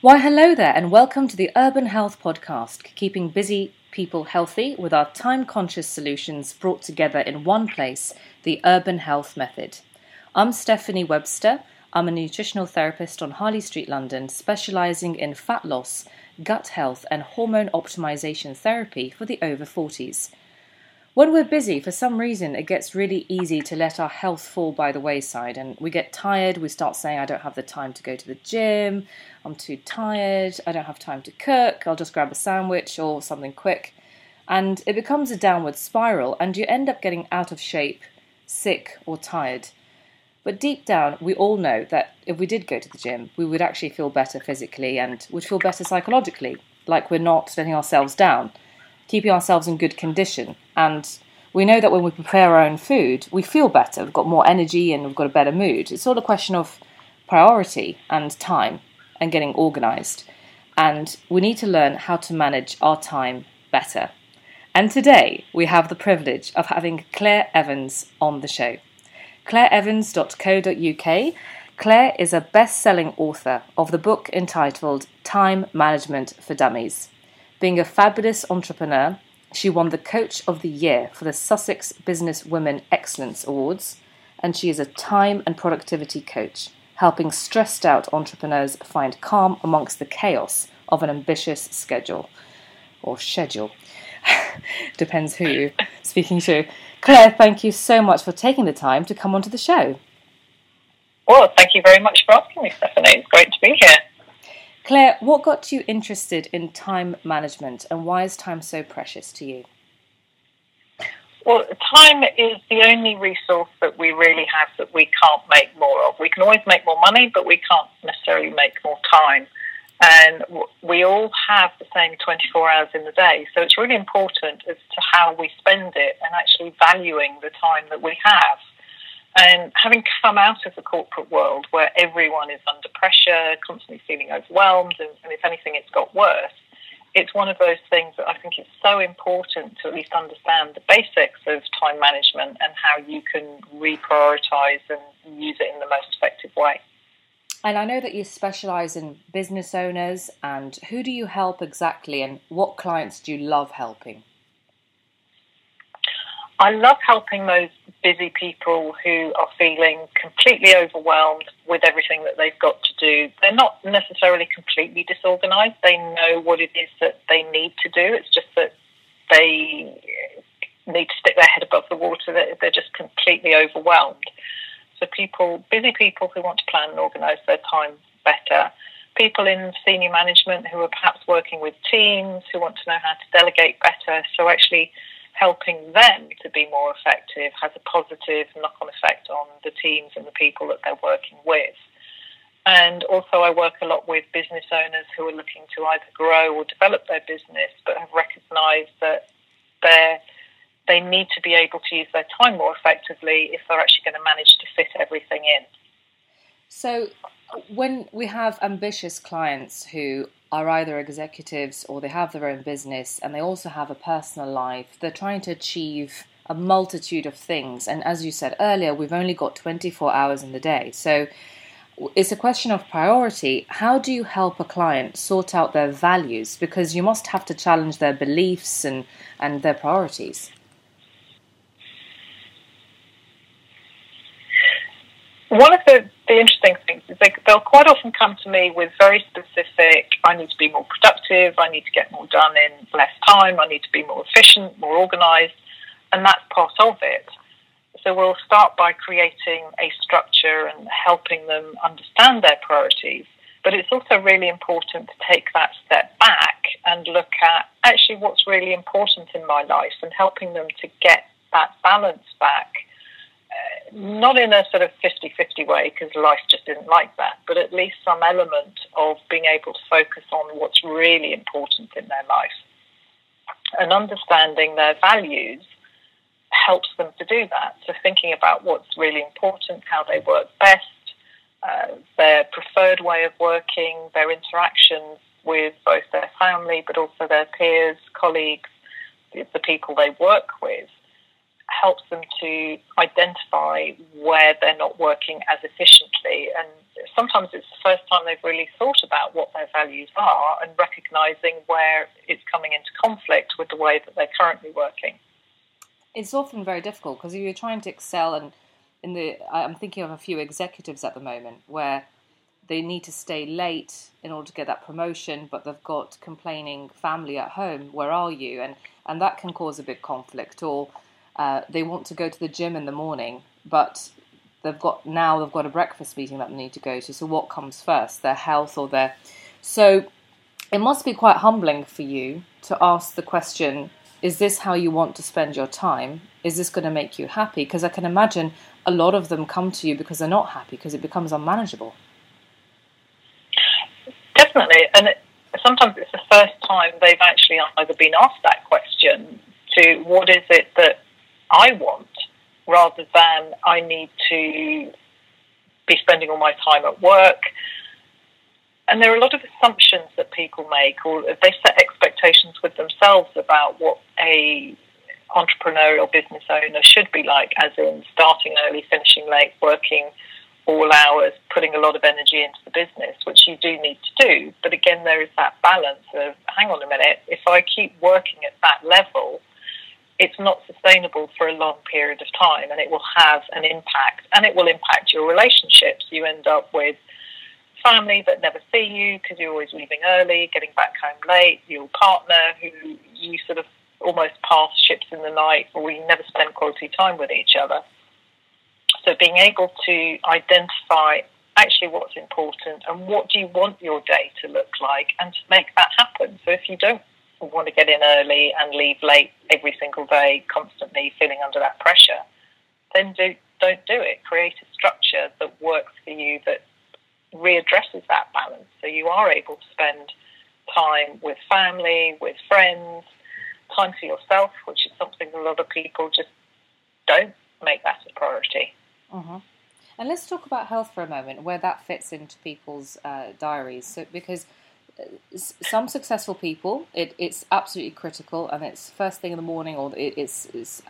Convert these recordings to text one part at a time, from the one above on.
Why, hello there, and welcome to the Urban Health Podcast, keeping busy people healthy with our time conscious solutions brought together in one place the Urban Health Method. I'm Stephanie Webster. I'm a nutritional therapist on Harley Street, London, specialising in fat loss, gut health, and hormone optimisation therapy for the over 40s. When we're busy, for some reason, it gets really easy to let our health fall by the wayside and we get tired. We start saying, I don't have the time to go to the gym, I'm too tired, I don't have time to cook, I'll just grab a sandwich or something quick. And it becomes a downward spiral, and you end up getting out of shape, sick, or tired. But deep down, we all know that if we did go to the gym, we would actually feel better physically and would feel better psychologically, like we're not letting ourselves down keeping ourselves in good condition. And we know that when we prepare our own food, we feel better, we've got more energy and we've got a better mood. It's all a question of priority and time and getting organized. And we need to learn how to manage our time better. And today we have the privilege of having Clare Evans on the show. ClareEvans.co.uk. Clare is a best selling author of the book entitled Time Management for Dummies. Being a fabulous entrepreneur, she won the Coach of the Year for the Sussex Business Women Excellence Awards, and she is a time and productivity coach, helping stressed out entrepreneurs find calm amongst the chaos of an ambitious schedule or schedule. Depends who you're speaking to. Clare, thank you so much for taking the time to come onto the show. Well, thank you very much for asking me, Stephanie. It's great to be here. Clare, what got you interested in time management and why is time so precious to you? Well, time is the only resource that we really have that we can't make more of. We can always make more money, but we can't necessarily make more time. And we all have the same 24 hours in the day. So it's really important as to how we spend it and actually valuing the time that we have. And having come out of the corporate world where everyone is under pressure, constantly feeling overwhelmed, and, and if anything, it's got worse, it's one of those things that I think is so important to at least understand the basics of time management and how you can reprioritize and use it in the most effective way. And I know that you specialize in business owners, and who do you help exactly, and what clients do you love helping? I love helping those busy people who are feeling completely overwhelmed with everything that they've got to do. They're not necessarily completely disorganized. They know what it is that they need to do. It's just that they need to stick their head above the water. They're just completely overwhelmed. So people, busy people who want to plan and organize their time better. People in senior management who are perhaps working with teams who want to know how to delegate better. So actually helping them to be more effective has a positive knock on effect on the teams and the people that they're working with. And also, I work a lot with business owners who are looking to either grow or develop their business, but have recognized that they they need to be able to use their time more effectively if they're actually going to manage to fit everything in. So, when we have ambitious clients who are either executives or they have their own business and they also have a personal life. They're trying to achieve a multitude of things. And as you said earlier, we've only got 24 hours in the day. So it's a question of priority. How do you help a client sort out their values? Because you must have to challenge their beliefs and, and their priorities. One of the, the interesting things is they, they'll quite often come to me with very specific, I need to be more productive, I need to get more done in less time, I need to be more efficient, more organized, and that's part of it. So we'll start by creating a structure and helping them understand their priorities. But it's also really important to take that step back and look at actually what's really important in my life and helping them to get that balance back not in a sort of 50 50 way because life just isn't like that, but at least some element of being able to focus on what's really important in their life. And understanding their values helps them to do that. So, thinking about what's really important, how they work best, uh, their preferred way of working, their interactions with both their family but also their peers, colleagues, the, the people they work with helps them to identify where they're not working as efficiently. And sometimes it's the first time they've really thought about what their values are and recognizing where it's coming into conflict with the way that they're currently working. It's often very difficult because you're trying to excel, and in the I'm thinking of a few executives at the moment where they need to stay late in order to get that promotion, but they've got complaining family at home. Where are you? And and that can cause a big conflict. Or uh, they want to go to the gym in the morning, but they've got now they've got a breakfast meeting that they need to go to. So what comes first, their health or their so it must be quite humbling for you to ask the question is this how you want to spend your time is this going to make you happy because i can imagine a lot of them come to you because they're not happy because it becomes unmanageable definitely and it, sometimes it's the first time they've actually either been asked that question to what is it that i want rather than I need to be spending all my time at work. And there are a lot of assumptions that people make, or they set expectations with themselves about what a entrepreneurial business owner should be like, as in starting early, finishing late, working all hours, putting a lot of energy into the business, which you do need to do. But again, there is that balance of, hang on a minute, if I keep working at that level, it's not sustainable for a long period of time and it will have an impact and it will impact your relationships. You end up with family that never see you because you're always leaving early, getting back home late, your partner who you sort of almost pass ships in the night or you never spend quality time with each other. So being able to identify actually what's important and what do you want your day to look like and to make that happen. So if you don't want to get in early and leave late every single day, constantly feeling under that pressure, then do, don't do it. Create a structure that works for you that readdresses that balance. So you are able to spend time with family, with friends, time for yourself, which is something a lot of people just don't make that a priority. Mm-hmm. And let's talk about health for a moment, where that fits into people's uh, diaries. So, because some successful people, it, it's absolutely critical, and it's first thing in the morning, or it, it's, it's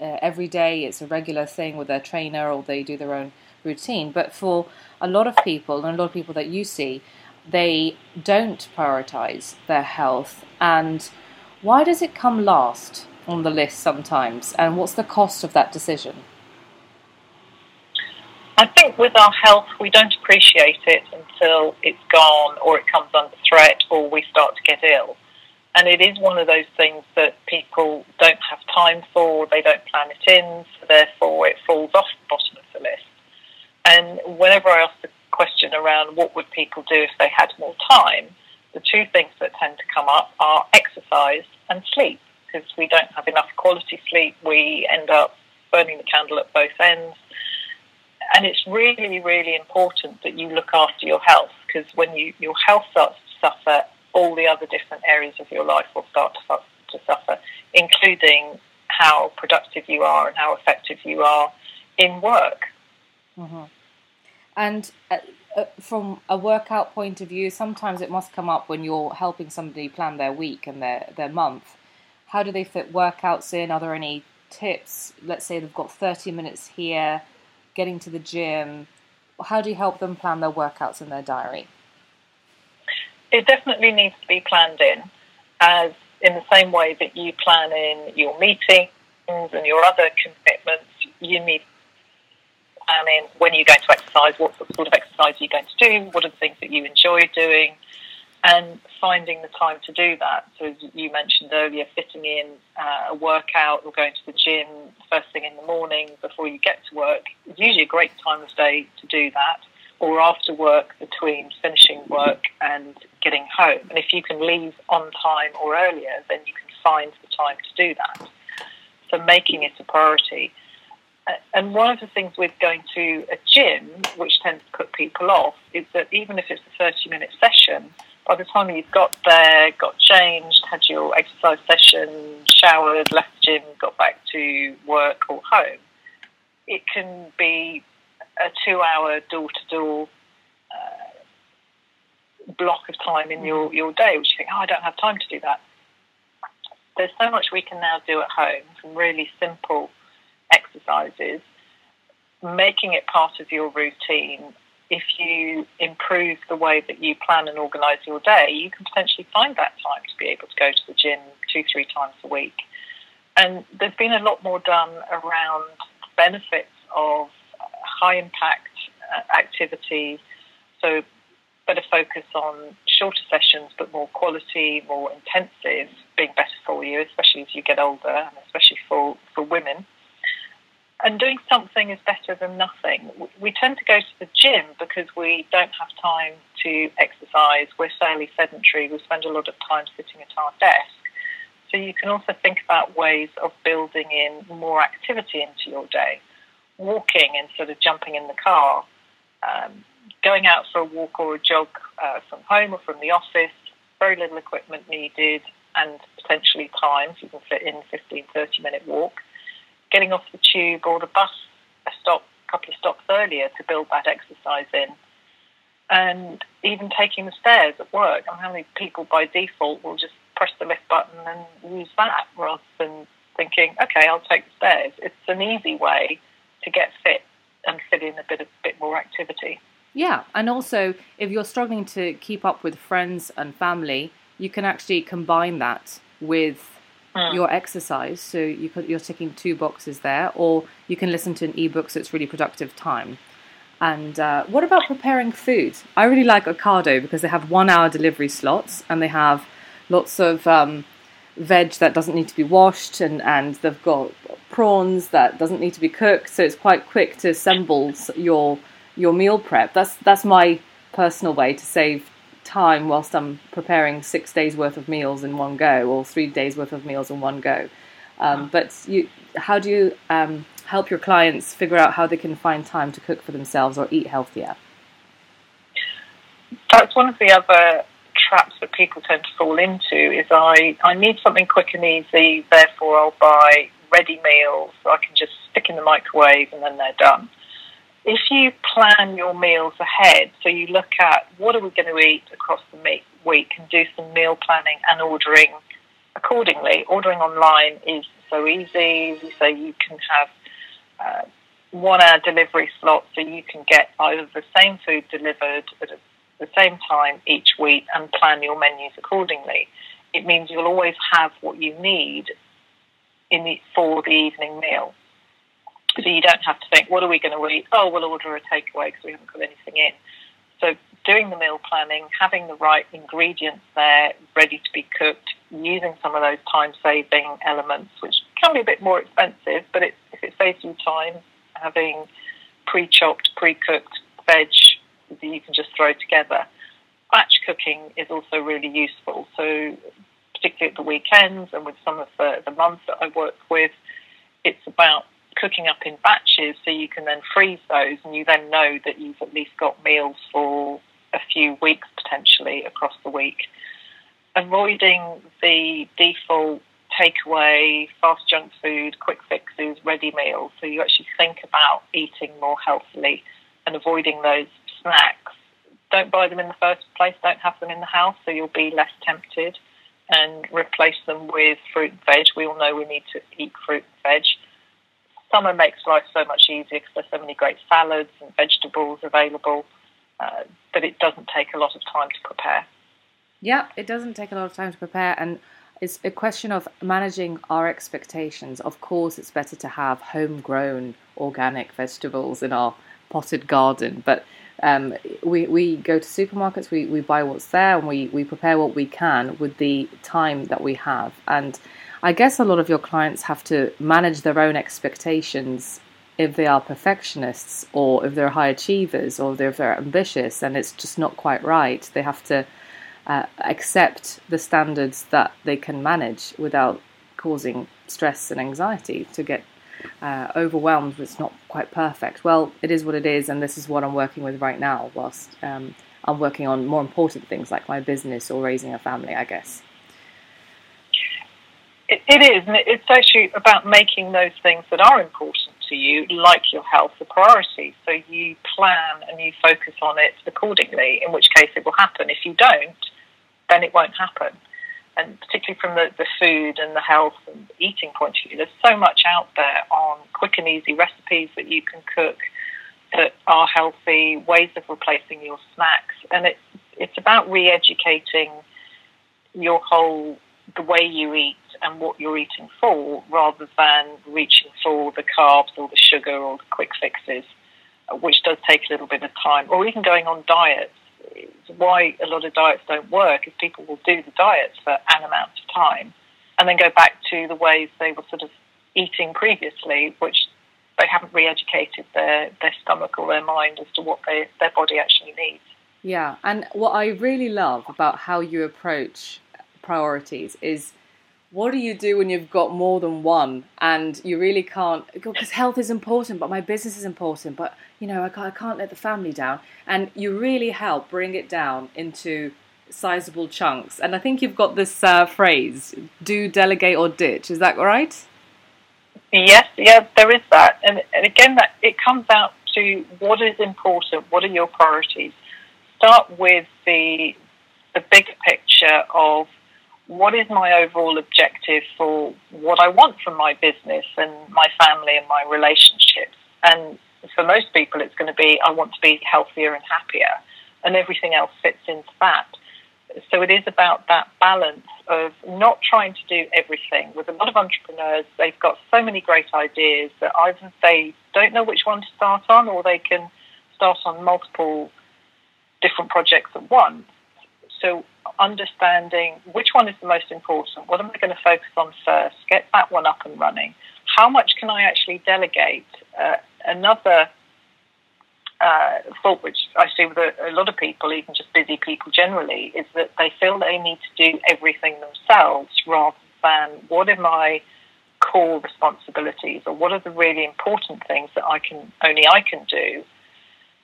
uh, every day. It's a regular thing with their trainer, or they do their own routine. But for a lot of people, and a lot of people that you see, they don't prioritize their health. And why does it come last on the list sometimes? And what's the cost of that decision? I think with our health, we don't appreciate it until it's gone or it comes under threat or we start to get ill. And it is one of those things that people don't have time for, they don't plan it in, so therefore it falls off the bottom of the list. And whenever I ask the question around what would people do if they had more time, the two things that tend to come up are exercise and sleep. Because we don't have enough quality sleep, we end up burning the candle at both ends and it's really, really important that you look after your health because when you, your health starts to suffer, all the other different areas of your life will start to, to suffer, including how productive you are and how effective you are in work. Mm-hmm. And uh, uh, from a workout point of view, sometimes it must come up when you're helping somebody plan their week and their, their month. How do they fit workouts in? Are there any tips? Let's say they've got 30 minutes here getting to the gym? How do you help them plan their workouts in their diary? It definitely needs to be planned in, as in the same way that you plan in your meetings and your other commitments, you need to plan in when you're going to exercise, what sort of exercise are you're going to do, what are the things that you enjoy doing, and finding the time to do that. So, as you mentioned earlier, fitting in uh, a workout or going to the gym first thing in the morning before you get to work is usually a great time of day to do that, or after work between finishing work and getting home. And if you can leave on time or earlier, then you can find the time to do that. So, making it a priority. And one of the things with going to a gym, which tends to put people off, is that even if it's a 30 minute session, by the time you've got there, got changed, had your exercise session, showered, left gym, got back to work or home, it can be a two hour door to door uh, block of time in your, your day, which you think, oh, I don't have time to do that. There's so much we can now do at home, from really simple exercises, making it part of your routine. If you improve the way that you plan and organise your day, you can potentially find that time to be able to go to the gym two, three times a week. And there's been a lot more done around benefits of high impact uh, activity. So better focus on shorter sessions, but more quality, more intensive, being better for you, especially as you get older, and especially for, for women. And doing something is better than nothing. We tend to go to the gym because we don't have time to exercise. We're fairly sedentary. We spend a lot of time sitting at our desk. So you can also think about ways of building in more activity into your day. Walking instead of jumping in the car. Um, going out for a walk or a jog uh, from home or from the office, very little equipment needed and potentially time, so you can fit in 15, 30 minute walk. Getting off the tube or the bus a stop, a couple of stops earlier to build that exercise in. And even taking the stairs at work. I mean, how many people by default will just press the lift button and use that rather than thinking, okay, I'll take the stairs. It's an easy way to get fit and fit in a bit, a bit more activity. Yeah, and also if you're struggling to keep up with friends and family, you can actually combine that with mm. your exercise. So you could, you're ticking two boxes there, or you can listen to an ebook, so it's really productive time. And uh, what about preparing food? I really like Ocado because they have one hour delivery slots and they have lots of um, veg that doesn't need to be washed and, and they've got prawns that doesn't need to be cooked. So it's quite quick to assemble your your meal prep. That's that's my personal way to save time whilst I'm preparing six days worth of meals in one go or three days worth of meals in one go. Um, but you, how do you um, help your clients figure out how they can find time to cook for themselves or eat healthier? That's one of the other traps that people tend to fall into. Is I I need something quick and easy, therefore I'll buy ready meals I can just stick in the microwave and then they're done if you plan your meals ahead, so you look at what are we going to eat across the week and do some meal planning and ordering accordingly. Ordering online is so easy. so you can have uh, one hour delivery slot so you can get either the same food delivered at the same time each week and plan your menus accordingly. It means you'll always have what you need in the, for the evening meal. So you don't have to think, what are we going to eat? Oh, we'll order a takeaway because we haven't got anything in. So doing the meal planning, having the right ingredients there, ready to be cooked, using some of those time-saving elements, which can be a bit more expensive, but it, if it saves you time, having pre-chopped, pre-cooked veg that you can just throw together. Batch cooking is also really useful. So particularly at the weekends and with some of the, the mums that I work with, it's about cooking up in batches so you can then freeze those and you then know that you've at least got meals for a few weeks potentially across the week. Avoiding the default takeaway, fast junk food, quick fixes, ready meals. So you actually think about eating more healthily and avoiding those snacks. Don't buy them in the first place, don't have them in the house so you'll be less tempted and replace them with fruit and veg. We all know we need to eat fruit and veg summer makes life so much easier because there's so many great salads and vegetables available uh, that it doesn't take a lot of time to prepare. Yeah, it doesn't take a lot of time to prepare, and it's a question of managing our expectations. Of course, it's better to have homegrown organic vegetables in our potted garden, but um, we, we go to supermarkets, we, we buy what's there, and we, we prepare what we can with the time that we have. And I guess a lot of your clients have to manage their own expectations if they are perfectionists or if they're high achievers or if they're ambitious and it's just not quite right. They have to uh, accept the standards that they can manage without causing stress and anxiety to get uh, overwhelmed it's not quite perfect. Well, it is what it is, and this is what I'm working with right now, whilst um, I'm working on more important things like my business or raising a family, I guess. It, it is, and it's actually about making those things that are important to you, like your health, a priority. So you plan and you focus on it accordingly, in which case it will happen. If you don't, then it won't happen. and particularly from the, the food and the health and eating point of view, there's so much out there on quick and easy recipes that you can cook that are healthy, ways of replacing your snacks, and it's it's about re-educating your whole the way you eat and what you're eating for, rather than reaching for the carbs or the sugar or the quick fixes, uh, which does take a little bit of time, or even going on diets. Why a lot of diets don't work is people will do the diets for an amount of time and then go back to the ways they were sort of eating previously, which they haven't re-educated their, their stomach or their mind as to what they, their body actually needs. Yeah, and what I really love about how you approach priorities is what do you do when you've got more than one and you really can't because health is important but my business is important but you know I can't, I can't let the family down and you really help bring it down into sizable chunks and i think you've got this uh, phrase do delegate or ditch is that right Yes, yeah, there is that, and, and again, that it comes out to what is important. What are your priorities? Start with the the bigger picture of what is my overall objective for what I want from my business and my family and my relationships. And for most people, it's going to be I want to be healthier and happier, and everything else fits into that. So it is about that balance of not trying to do everything. With a lot of entrepreneurs, they've got so many great ideas that either they don't know which one to start on or they can start on multiple different projects at once. So understanding which one is the most important, what am I going to focus on first, get that one up and running. How much can I actually delegate? Uh, another uh, fault, which I see with a, a, lot of people, even just busy people generally, is that they feel they need to do everything themselves rather than what are my core responsibilities or what are the really important things that I can only I can do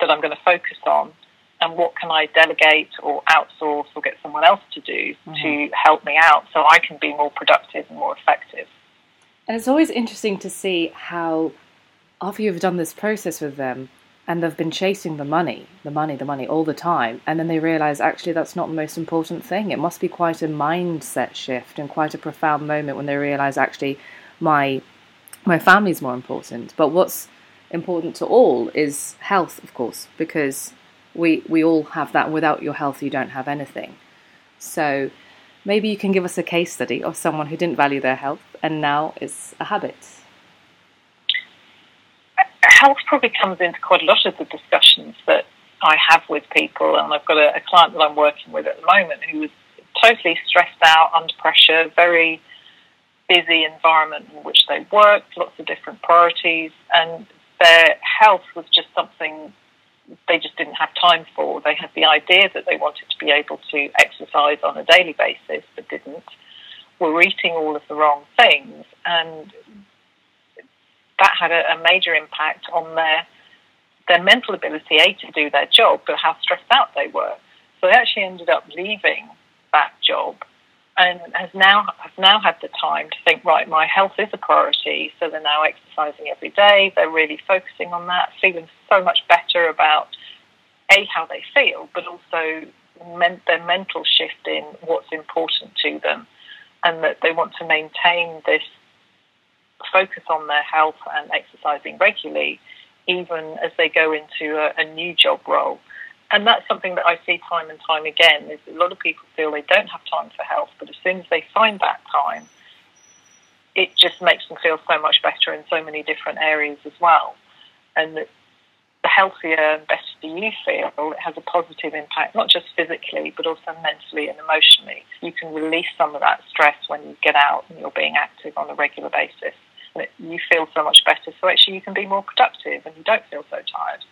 that I'm going to focus on and what can I delegate or outsource or get someone else to do mm-hmm. to help me out so I can be more productive and more effective. And it's always interesting to see how after you've done this process with them, and they've been chasing the money, the money, the money all the time, and then they realize actually that's not the most important thing. It must be quite a mindset shift and quite a profound moment when they realize actually my my family's more important. But what's important to all is health, of course, because we we all have that. Without your health, you don't have anything. So maybe you can give us a case study of someone who didn't value their health and now it's a habit health probably comes into quite a lot of the discussions that I have with people. And I've got a, a client that I'm working with at the moment who was totally stressed out, under pressure, very busy environment in which they worked, lots of different priorities, and their health was just something they just didn't have time for. They had the idea that they wanted to be able to exercise on a daily basis, but didn't. Were eating all of the wrong things, and that had a, a major impact on their their mental ability, A, to do their job, but how stressed out they were. So they actually ended up leaving that job and has now have now had the time to think, right, my health is a priority. So they're now exercising every day. They're really focusing on that, feeling so much better about a how they feel, but also men- their mental shift in what's important to them, and that they want to maintain this focus on their health and exercising regularly, even as they go into a, a new job role. And that's something that I see time and time again. Is a lot of people feel they don't have time for health, but as soon as they find that time, it just makes them feel so much better in so many different areas as well. And the healthier and better you feel, it has a positive impact, not just physically, but also mentally and emotionally. You can release some of that stress when you get out and you're being active on a regular basis you feel so much better. So actually, you can be more productive and you don't feel so tired.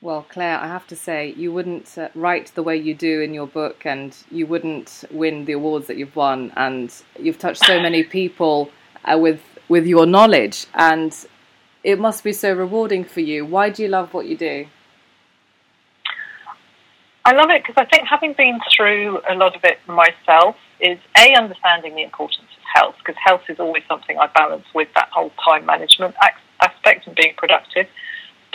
Well, Clare, I have to say, you wouldn't uh, write the way you do in your book, and you wouldn't win the awards that you've won, and you've touched so many people uh, with with your knowledge, and it must be so rewarding for you. Why do you love what you do? I love it because I think having been through a lot of it myself is a understanding the importance of health because health is always something I balance with that whole time management aspect and being productive.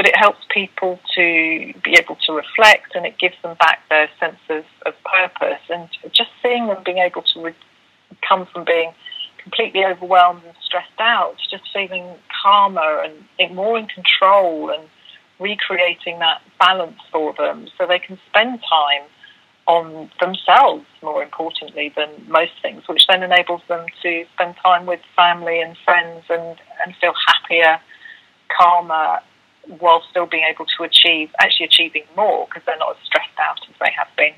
But it helps people to be able to reflect and it gives them back their sense of, purpose and just seeing them being able to re- come from being completely overwhelmed and stressed out just feeling calmer and more in control and recreating that balance for them so they can spend time on themselves more importantly than most things, which then enables them to spend time with family and friends and, and feel happier, calmer, while still being able to achieve, actually achieving more because they're not as stressed out as they have been.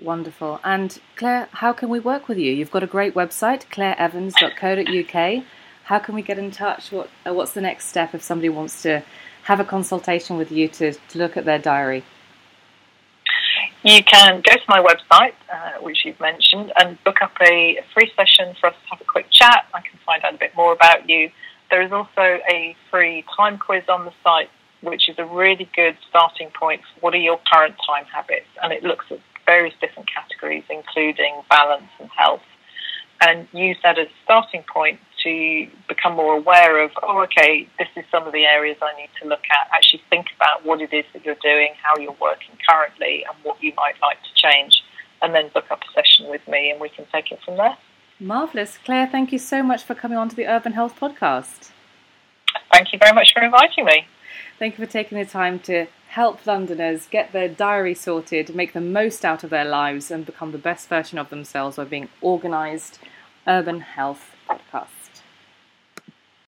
Wonderful. And Clare, how can we work with you? You've got a great website, clareevans.co.uk. How can we get in touch? What, uh, what's the next step if somebody wants to have a consultation with you to, to look at their diary? You can go to my website, uh, which you've mentioned, and book up a free session for us to have a quick chat. I can find out a bit more about you. There is also a free time quiz on the site, which is a really good starting point for what are your current time habits. And it looks at various different categories, including balance and health, and use that as a starting point to become more aware of, oh, okay, this is some of the areas I need to look at. Actually, think about what it is that you're doing, how you're working currently, and what you might like to change, and then book up a session with me, and we can take it from there. Marvellous. Clare, thank you so much for coming on to the Urban Health Podcast. Thank you very much for inviting me. Thank you for taking the time to help Londoners get their diary sorted, make the most out of their lives, and become the best version of themselves by being organised. Urban Health Podcast.